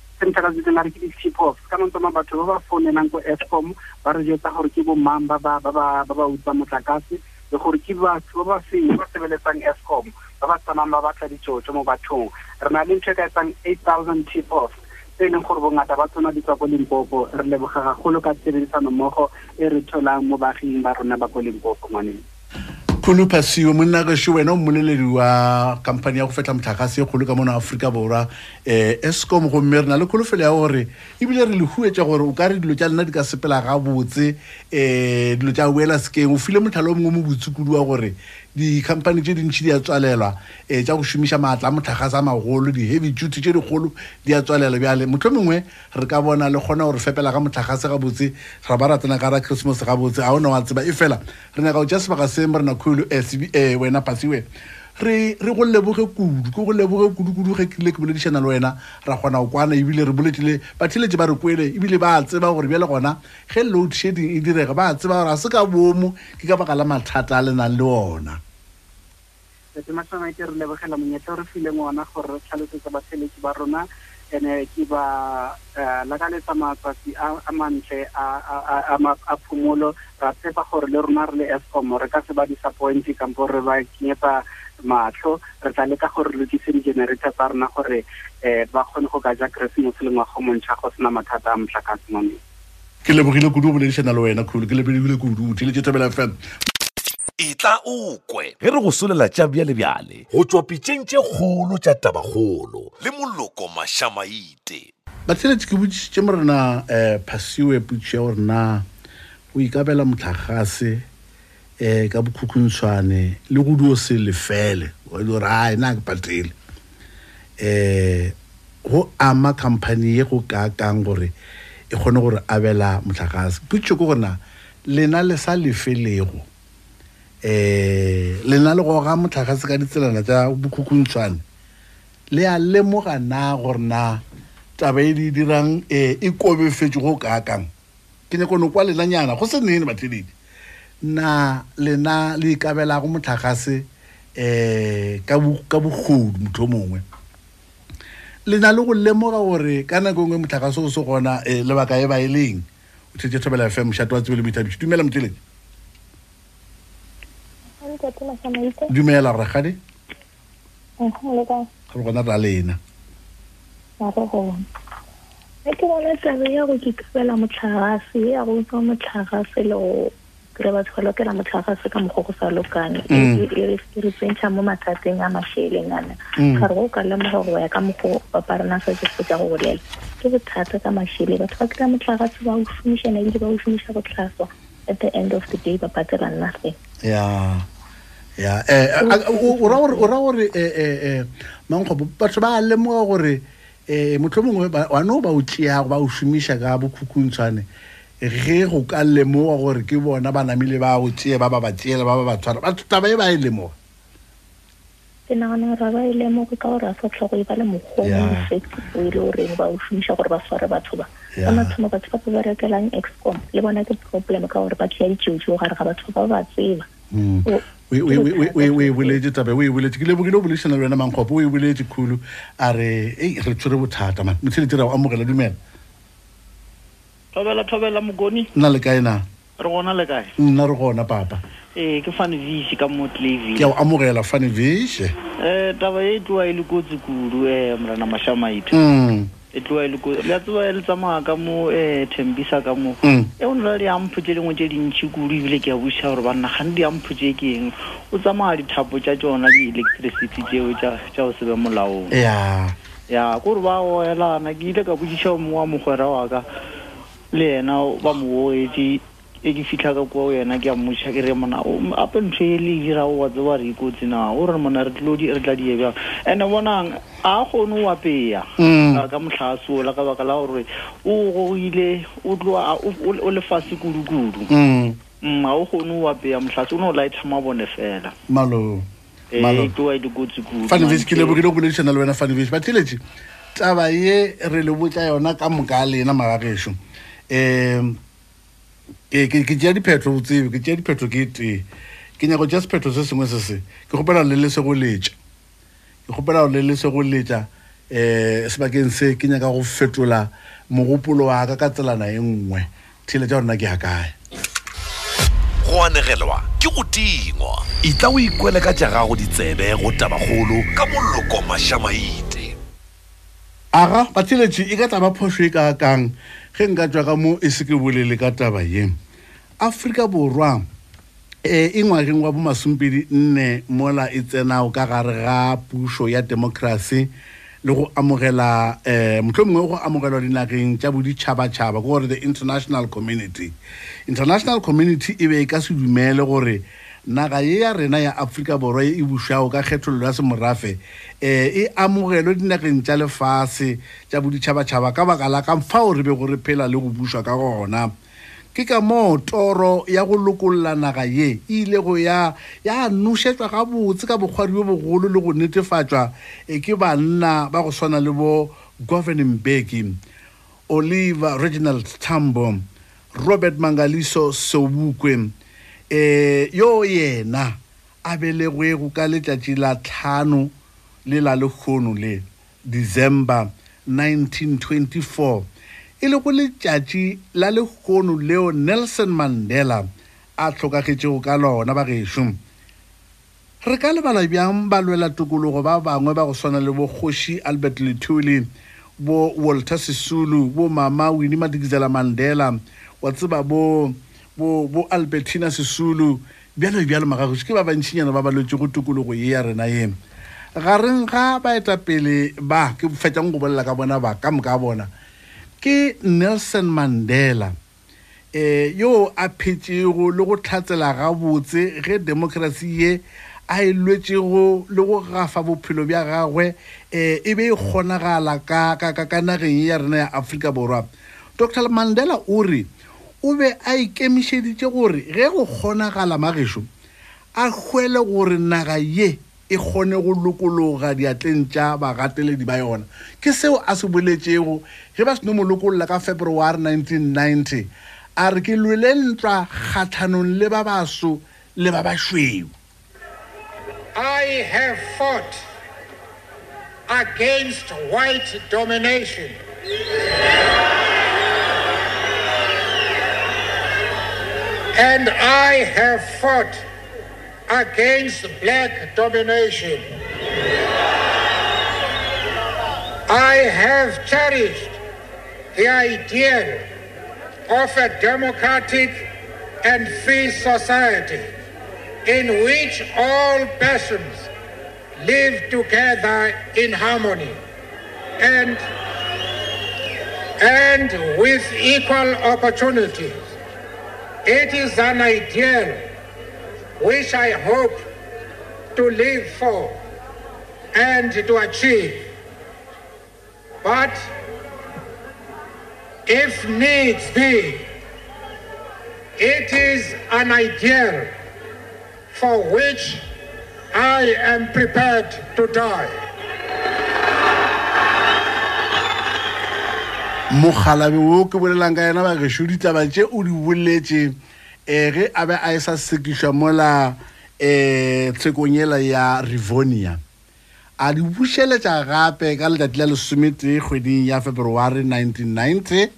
di-central tse na re ke di-chip offs ka mantsoma batho ba ba ko escom ba re jetsa gore ke bomang ba ba utswa motlakase le gore ke batho ba ba seng ba sebeletsang escom ba ba tsamayng ba batla ditsotso mo bathong re na le ntho e ka etsang eight thousand chip offs tse e leng gore bongata ba tsona di tswa ko limpopo. Re ka e re tholang mo baaging ba rona ba ko limpopo kholo phasiwe monna gešo wena o mmoleledi wa company ya go fetla motlakase e kgolo ka mona aforika borwa um escom gomme re na le kgolofelo ya gore ebile re le huetša gore o ka re dilo tša lena di ka sepela gabotse um dilo tša boela sekeng. O file motlhalo o mongwe mo botsekudu wa gore di-company tše dintšhi di a tswalela um tša go šomiša maatla a motlhagase a magolo di-heavy duty tše dikgolo di a tswalela bjale. Motho mongwe re ka bona le kgona gore fepela ga motlhagase gabotse ra ba ratana ka ra christmas gabotse ga ona wa tseba. E fela re nyaka go tša sebaka se mo re na kgolo um wena pasiwe re re go leboge kudu ke go leboge kudu-kudu ge kile ke boledišana le wena ra kgona go kwana ebile re boletile batheletše ba re kwele ebile ba tseba gore bjale gona ge load shedding e direga ba tseba gore a se ka boomo ke ka baka la mathata a le nang le ona. Masamake re lebogela monyetla re fileng ona gore re tlhalosetsa batheletši ba rona ene ke ba lakaletsa matsatsi a mantle a phomolo ra tshepa gore le rona re le escom re ka se ba disappointe kampo re ba kenyetsa matlho re tla leka gore re lokise di-generator tsa rona gore um ba kgone go ka ja christmas le ngwago montšha go sena mathata a motlakase mo meng ke lebogile kudu o boledišana le wena kgolo ke lebogile kudu o thiletše thabela fm e tla o kwe ge re go solela tša bjalebjale go tšwa pitšeng tše kgolo tša tabakgolo le moloko mašamaite. Batheletše ke botsitše mo rena um phasiwe potso ya gore na o ikabela motlhagase um ka bokhukhuntshwane le go dio se lefele wa di gore a ena ke patele. Um go ama company ye go kaakang gore e kgone gore abela motlhagase. Potso ke gorena lena le sa lefelego. Um lena le goga motlhagase ka ditselana tša bokhukhuntshwane le a lemoga na gore na taba e di dirang um e kobefetse go kaakang ke nyakone kwa lenanyana go se nene batheletši na lena le ikabelago motlhagase um ka bogodu motho o mongwe. Le na le go lemoga gore ka nako ngwe motlhagase o se gona um lebaka e ba e leng. O thetse thobela fm mošato wa tsebe le dumela motheletši ntate masamaite dumela rakgadi le ka. Re gona ra lena ke bona tabe ya go ke kabela motlhagase ya go tswa motlhagase le go kry batho ba lokela motlhagase ka mokgwa go sa lokane Mm. E- e- re tsentšha mo mathateng a mašeleng ana Mm. ga re go ka lemoga go ya ka mokgwa papa rena sa jefo tsa go bolela. Ke bothata ka mašele batho ba kry motlhagase ba o šomišana ebile ba o šomiša botlhaswa. At the end of the day ba patela nothing ya ya. Eh a- a- o o ra gore o eh eh eh mankgobo batho ba lemoga gore eh motho mongwe wa no ba o tšeago ba o šomiša ka bokhukhuntshwane ge go ka lemoga gore ke bona ba namile ba o tšee ba ba ba tšeela ba ba ba tshwara. Batho taba e ba e lemoga. Ke nagana gore ba e lemoge ka gore a sa tlhogo e ba le Ya. o e le goreng ba o šomiša gore ba sware batho ba. Ka mathomo batho ba ba berekelang excom le bona ke problem ka gore ba tlhia ditšeo gare ga batho ba ba tseba. Mm. O- e- boletse tabe o e boletse. Ke lebogile o boledišana le wena mankgopo o e boletse khulu. A re re tshwere bothata man. Motsheletse ra o amogela dumela thobela thobela mokoni nna le kae na? Re gona le kae? Nna re gona papa. Ee ke fane vise ka mo ke a tlavile o amogela fane vishe um taba e tloa e le kotsi kudu um morena mašamaite mm. e tloa e le kotsi. Le a tseba e le tsamaya ka mo um thembisa ka mo. Mm. e o nela diampho tse dingwe tse dintšhi kudu ebile ke a buša gore banna gane diampho tse ke eng o tsamaya dithapo tša tsona di-electricity tseo tša tša go se be molaong. Ya ya kore ba goelana ke ile ka botsiša mongwe wa mogwera wa ka le yena ba mo oetse e ke fitlha ka kua yena ke a mmotšiša ke re mona o- ape ntho e le e dirago wa tseba re ikotsi na? O re mona re tlilo re tla die bjang. And-e bonang a kgone o apeya Mm. ka- ka motlhaasola ka baka la gore o goile o tloa o o- o le fase kudu-kudu. Mm. Mm, ga o kgone o apeya motlhase o ne o laetha mabone fela. Malo e Malo. tloa e dikotsi kudu. Fanevis ke lebogile o boledišana le wena fanevis batheletše taba ye re le botsa yona ka moka a lena magagešo um ke tšea diphetho o tsebe ke tšea diphetho ke tee. Ke nyako tša sephetho se sengwe se se. Ke kgopela le le se go letša. Ke kgopela le le se go letša um sebakeng se ke nyaka go fetola mogopolo wa ka ka tselana e nngwe. Theletša gorena ke ya kae? Go anegelwa ke go tingwa. Itla o ikwele ka tša gago ditsebe go tabakgolo ka molloko mašamaite aga batheletši e ka taba phoso e ka kang? Ge nka tswa ka mo e se ke bolele ka taba ye aforika borwa um e ngwageng wa bomasompedi nne mola e tsenao ka gare ga pušo ya democracy le go amogela um motlho mongwe go amogelwa dinageng tša boditšhabatšhaba ke gore the international community. International community e be e ka se dumele gore naga ye ya rena ya aforika borwa e bušago ka kgethololo ya semorafe um e amogelwe dinageng tša lefase tša boditšhabatšhaba ka baka la ka fao re be go re phela le go bušwa ka gona. Ke ka moo toro ya go lokolola naga ye e ile go ya ya nošetšwa gabotse ka bokgwadi bo bogolo le go netefatšwa e ke banna ba go swana le bo governing beki oliver reginald tambo robert mangaliso sobukwe eh yo yena a belegwego ka letšatši la tlhano le la lekgono le december 1924 e le go letšatši la lekgono leo nelson mandela a hlokagetšego ka lona bagešo re ka lebala bjang balwela tokologo ba bangwe ba go swana le bo kgoši albert letuli bo walter sisulu bo mama winnie madikizela mandela wa tseba bo bo bo albertina sisulu bjalo bjalo magagoši ke ba bantšhinyana ba balwetse go tokologo ye ya rena ye gareng ga baetapele ba ke fetšang go bolela ka bona ba ka moka bona ke nelson mandela eh yo a phetšego le go tlhatsela gabotse ge democracy ye a e lwetšego le go gafa bophelo bja gagwe um e be e kgonagala ka nageng ye ya rena ya aforika borwa. Dr mandela o re o be a ikemišeditše gore ge go kgonagala magešo a hwele gore naga ye e kgone go lokologa diatleng tša bagateledi ba yona ke seo a se boletšego ge ba ka february 1990 a re ke lwele kgatlhanong le ba baso le ba bašweu I have fought against white domination. And I have fought against black domination. I have cherished the ideal of a democratic and free society in which all persons live together in harmony and, and with equal opportunities. It is an ideal which I hope to live for and to achieve. But if needs be, it is an ideal for which I am prepared to die. Mokgalabe wo ke bolelang ka yena bagešo ditaba tše o di boletše um ge a be a e sa sekišwa mola um tshekong ela ya rivonia. A di bušeletša gape ka letšatši la lesometee kgweding ya february 1990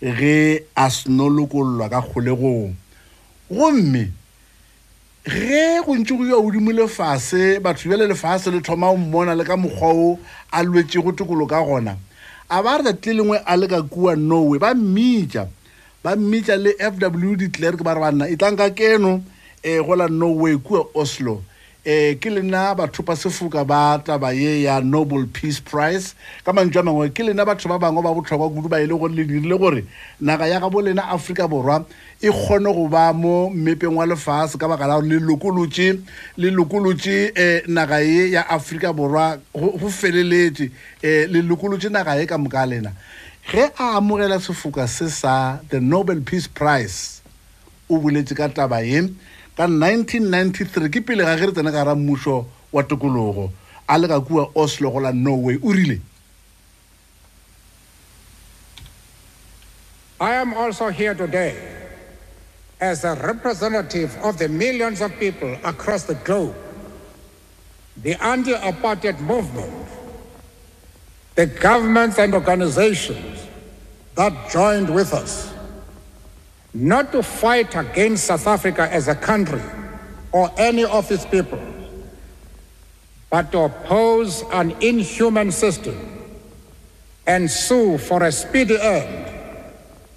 ge a senolokollwa ka kgolegong. Gomme ge go ntse go ya odimo lefase batho bjale lefase le thoma o mmona le ka mokgwa o a lwetšego tokolo ka gona a ba re tsatsi lengwe a le ka kua norway ba mmitša ba mmitša le f w de clerk ba re banna e tlanka keno um go la norway kua oslo um ke lena bathopa sefoka ba taba ye ya noble peace prize. Ka mantso a mangwe ke lena batho ba bangwe ba botlhokwa kudu ba e le gore le dirile gore naga ya gabo lena aforika borwa e kgone go ba mo mmepeng wa lefase ka baka la gore le lokolotše le lokolotše um naga ye ya aforika borwa go feleletse um le lokolotše naga ye ka moka lena ge a amogela sefoka se sa the nobel peace prize o boletse ka taba ye ka 1993 ke pele ga tsena ka ra mmušo wa tokologo a le ka kua oslo go la norway. O rile? I am also here today as a representative of the millions of people across the globe, the anti apartheid movement, the governments and organizations that joined with us, not to fight against South Africa as a country or any of its people, but to oppose an inhuman system and sue for a speedy end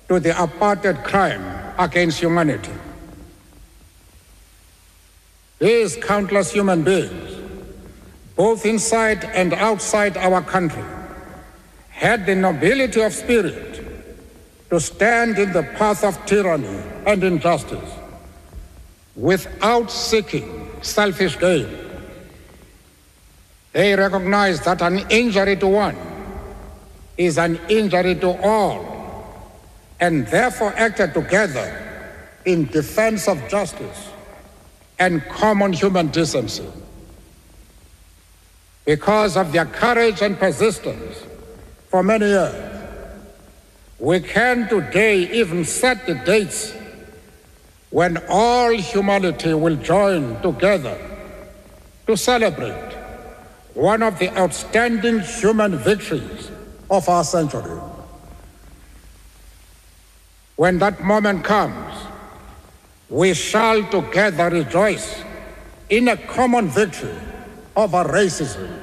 to the apartheid crime against humanity. These countless human beings, both inside and outside our country, had the nobility of spirit to stand in the path of tyranny and injustice without seeking selfish gain. They recognize that an injury to one is an injury to all and therefore acted together in defense of justice and common human decency. Because of their courage and persistence for many years, we can today even set the dates when all humanity will join together to celebrate one of the outstanding human victories of our century. When that moment comes, we shall together rejoice in a common victory over racism,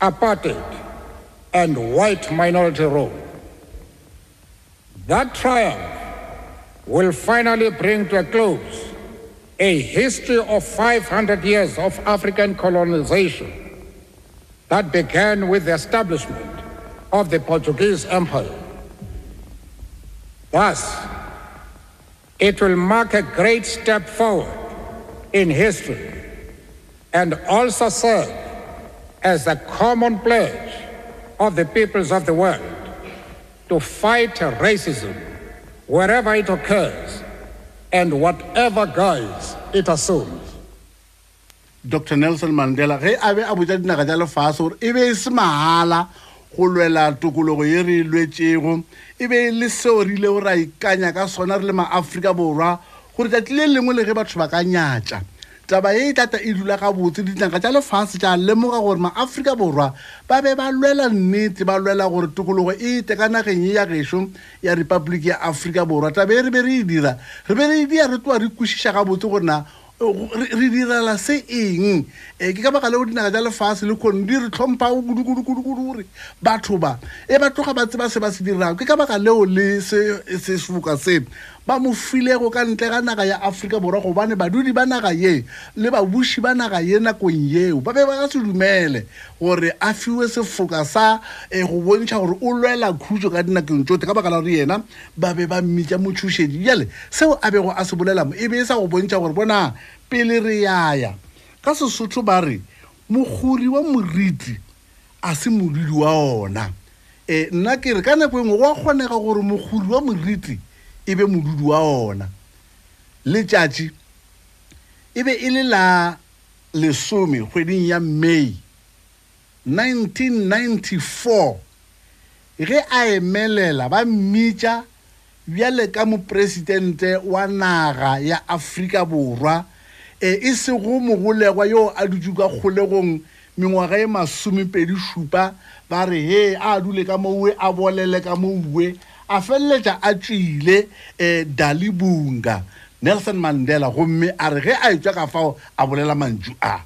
apartheid, and white minority rule. That triumph will finally bring to a close a history of 500 years of African colonization that began with the establishment of the Portuguese Empire. Thus, it will mark a great step forward in history and also serve as a common pledge of the peoples of the world to fight racism wherever it occurs and whatever guise it assumes. dr nelson mandela ge a be a botsa dinaga tša lefase gore e be e se mahala go lwela tokologo ye re e lwetšego e be le seo re ile go ra ikanya ka sona re le maaforika borwa gore lengwe le ge batho ba ka nyatša taba ye e tlata e dula gabotse ditnaga tša lefase tša lemoga gore maaforika borwa ba be ba lwela nnete ba lwela gore tokologo e ite ka nageng ye ya gešo ya republic ya aforika borwa. Taba e re be re e dira re be re e dia re tloa re kwešiša gabotse gore na re re direla se eng? Um ke ka baka leo dinaga tša lefase le kgone di re tlhomphago kudu-kudu-kudu gore batho ba e ba tloga ba tseba se ba se dirago ke ka baka leo le sefoka se ba mo filego ka ntle ga naga ya aforika borwa gobane badudi ba naga ye le babuši ba naga ye nakong yeo ba be ba ka se dumele gore a fiwe sefoka sa um go bontšha gore o lwela khutso ka dinakong tsote ka baka la gore yena ba be ba mmitša motšhošedi. Jale seo a bego a se bolelamo e be e sa go bontšha gore bona pele re yaya ka sesotho ba re mogori wa moriti a se modudi wa ona. Um nna ke re ka nako engwe go a kgonega gore mogori wa moriti e be modudu wa ona. Letšatši e be e le la lesome kgweding ya may 1994 ge a emelela ba mmitša bjale ka mopresidente wa naga ya afrika borwa e e sego mogolegwa yo a dutse ka kgolegong mengwaga e masomepedi šupa ba re he a dule ka moue a bolele ka moue a feleletša a tswile um dalibunga nelson mandela gomme a re ge a etswa ka fao a bolela mantšu a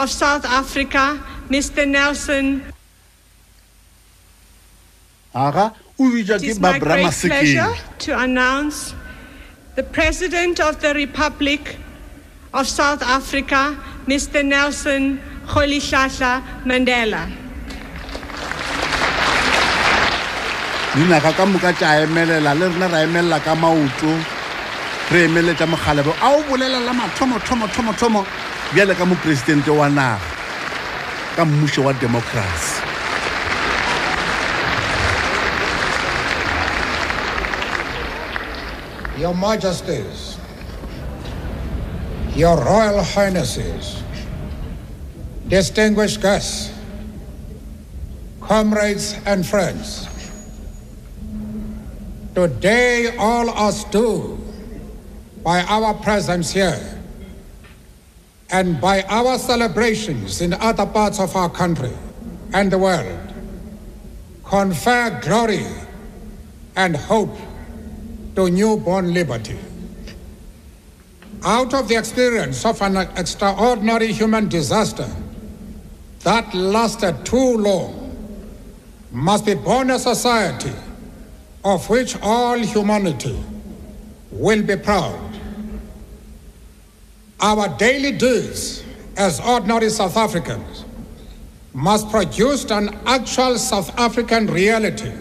of South Africa, Mr. Nelson. aga ke is my great pleasure to announce the President of the Republic of South Africa, Mr. Nelson Rolihlahla Mandela. dinaga ka moka tša emelela le rena ra emelela ka maoto re emeletša mogalebo a o bolelela mathomo thomo thomo thomo bjale ka mopresidente wa naga ka mmušo wa democracy Your Majesties, Your Royal Highnesses, distinguished guests, comrades and friends, today all us do by our presence here and by our celebrations in other parts of our country and the world confer glory and hope to newborn liberty. Out of the experience of an extraordinary human disaster that lasted too long, must be born a society of which all humanity will be proud. Our daily deeds as ordinary South Africans must produce an actual South African reality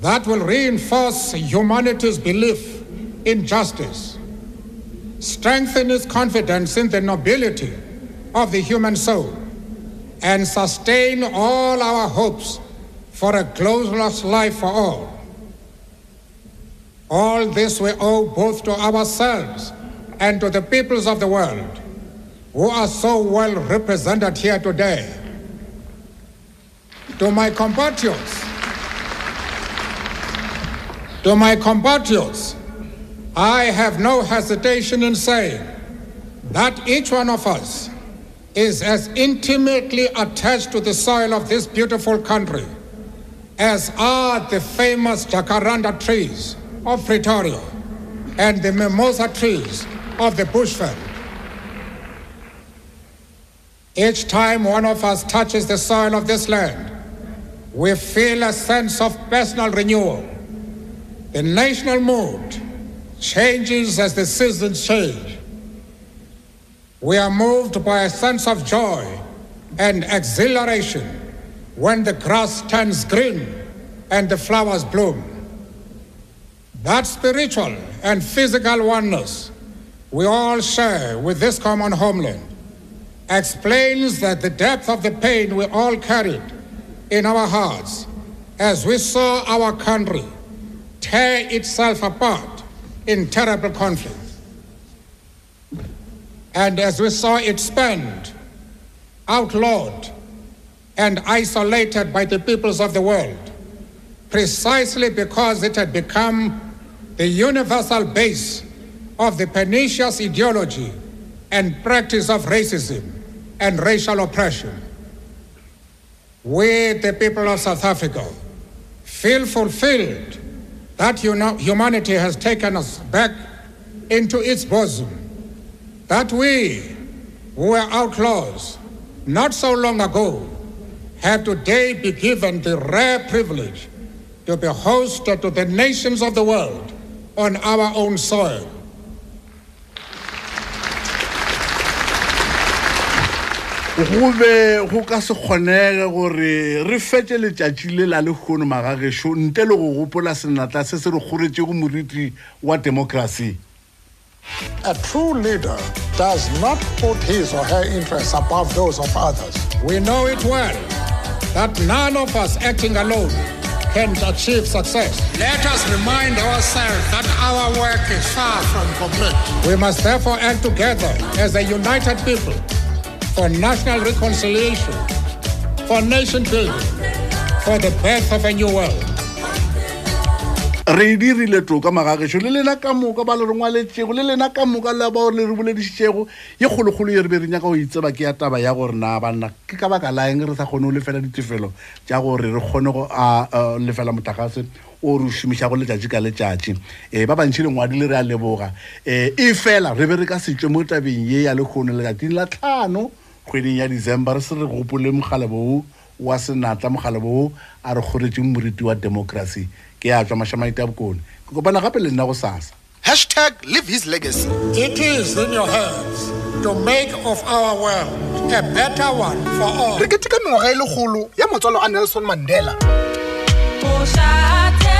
that will reinforce humanity's belief in justice, strengthen its confidence in the nobility of the human soul, and sustain all our hopes for a glorious life for all. All this we owe both to ourselves and to the peoples of the world who are so well represented here today. To my compatriots, to my compatriots, I have no hesitation in saying that each one of us is as intimately attached to the soil of this beautiful country as are the famous jacaranda trees of Pretoria and the mimosa trees of the bushveld. Each time one of us touches the soil of this land, we feel a sense of personal renewal. The national mood changes as the seasons change. We are moved by a sense of joy and exhilaration when the grass turns green and the flowers bloom. That spiritual and physical oneness we all share with this common homeland explains that the depth of the pain we all carried in our hearts as we saw our country tear itself apart in terrible conflict. And as we saw it spent, outlawed, and isolated by the peoples of the world, precisely because it had become the universal base of the pernicious ideology and practice of racism and racial oppression. we, the people of South Africa, feel fulfilled that you know, humanity has taken us back into its bosom, that we, who were outlaws not so long ago, have today been given the rare privilege to be hosted to the nations of the world on our own soil. Go be go ka se kgonege gore re fetse letšatši le la lekgono magagešo ntle le go gopola senatla se se re kgoretšego moriti wa democracy A true leader does not put his or her interests above those of others. We know it well that none of us acting alone can achieve success. Let us remind ourselves that our work is far from complete. We must therefore act together as a united people for national reconciliation, for nation building, for the birth of a new world. re dirile toka magagešo le lena ka moka ba le re ngwaletšego le lena ka moka le bao le re boledišitšego ye kgolokgolo ye re be re nyaka go itseba ke ya taba ya gore na banna ke ka baka laeng re sa kgone go lefela ditefelo tša gore re kgone go a lefela motlakase o re o šomišago letšatši ka letšatši. Um ba bantšhi lengwadile re a leboga. Um e fela re be re ka setswe mo tabeng ye ya lekgono letšatšing la tlhano kgweding ya december re se re gopole mogala boo wa senatla mogala boo a re kgoretseng moriti wa democracy ke a tswa mašamaite a bokone ke kopana gape le nna go sasa hashtag live his legacy It is in your hands to make of our world a better one for all. re keteka mengwaga e legolo ya matswalo a nelson mandela Mošate